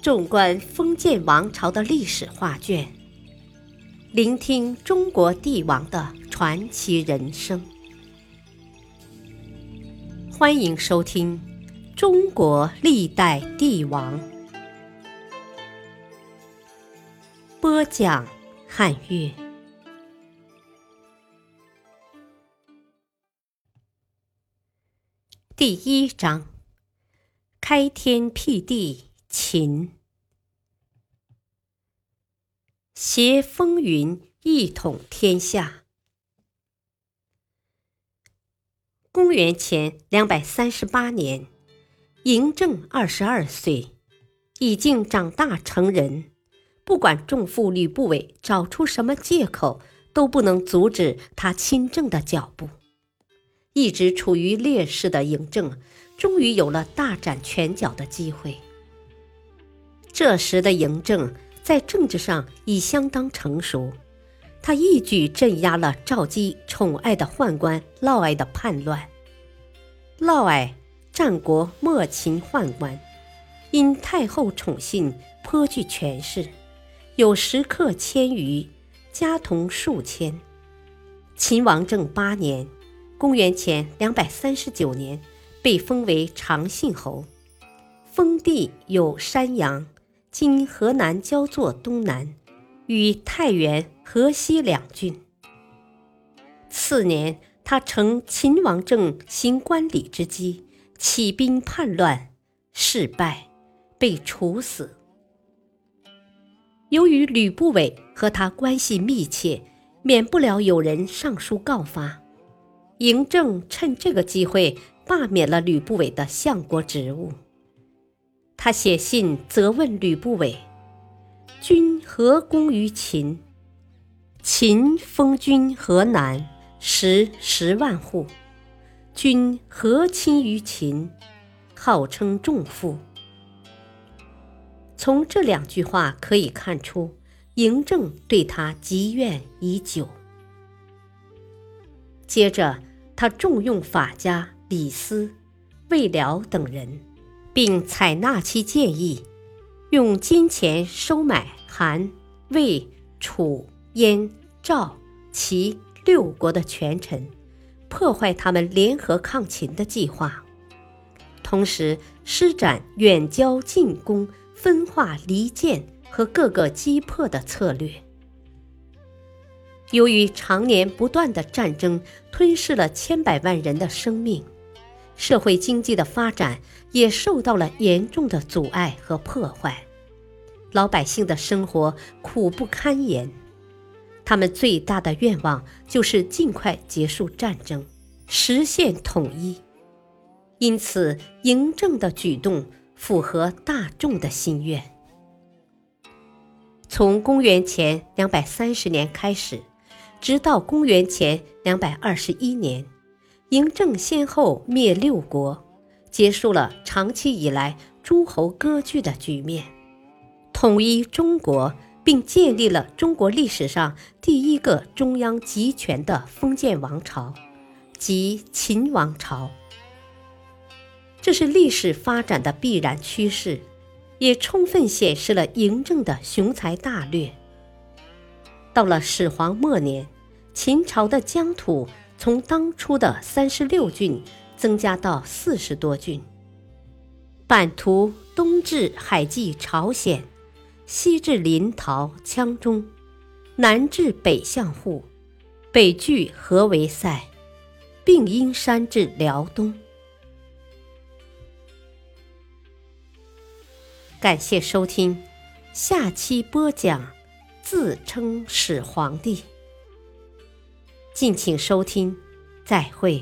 纵观封建王朝的历史画卷，聆听中国帝王的传奇人生。欢迎收听《中国历代帝王》，播讲汉乐。第一章：开天辟地。秦携风云一统天下。公元前两百三十八年，嬴政二十二岁，已经长大成人。不管重父吕不韦找出什么借口，都不能阻止他亲政的脚步。一直处于劣势的嬴政，终于有了大展拳脚的机会。这时的嬴政在政治上已相当成熟，他一举镇压了赵姬宠爱的宦官嫪毐的叛乱。嫪毐，战国末秦宦官，因太后宠信，颇具权势，有食客千余，家童数千。秦王政八年（公元前两百三十九年），被封为长信侯，封地有山阳。今河南焦作东南，与太原、河西两郡。次年，他乘秦王政行官礼之机，起兵叛乱，事败，被处死。由于吕不韦和他关系密切，免不了有人上书告发。嬴政趁这个机会罢免了吕不韦的相国职务。他写信责问吕不韦：“君何功于秦？秦封君河南，食十万户。君何亲于秦？号称重父。”从这两句话可以看出，嬴政对他积怨已久。接着，他重用法家李斯、魏辽等人。并采纳其建议，用金钱收买韩、魏、楚、燕、赵、齐六国的权臣，破坏他们联合抗秦的计划，同时施展远交近攻、分化离间和各个击破的策略。由于常年不断的战争吞噬了千百万人的生命。社会经济的发展也受到了严重的阻碍和破坏，老百姓的生活苦不堪言。他们最大的愿望就是尽快结束战争，实现统一。因此，嬴政的举动符合大众的心愿。从公元前两百三十年开始，直到公元前两百二十一年。嬴政先后灭六国，结束了长期以来诸侯割据的局面，统一中国，并建立了中国历史上第一个中央集权的封建王朝，即秦王朝。这是历史发展的必然趋势，也充分显示了嬴政的雄才大略。到了始皇末年，秦朝的疆土。从当初的三十六郡增加到四十多郡，版图东至海济朝鲜，西至临洮羌中，南至北向户，北距河为塞，并阴山至辽东。感谢收听，下期播讲自称始皇帝。敬请收听，再会。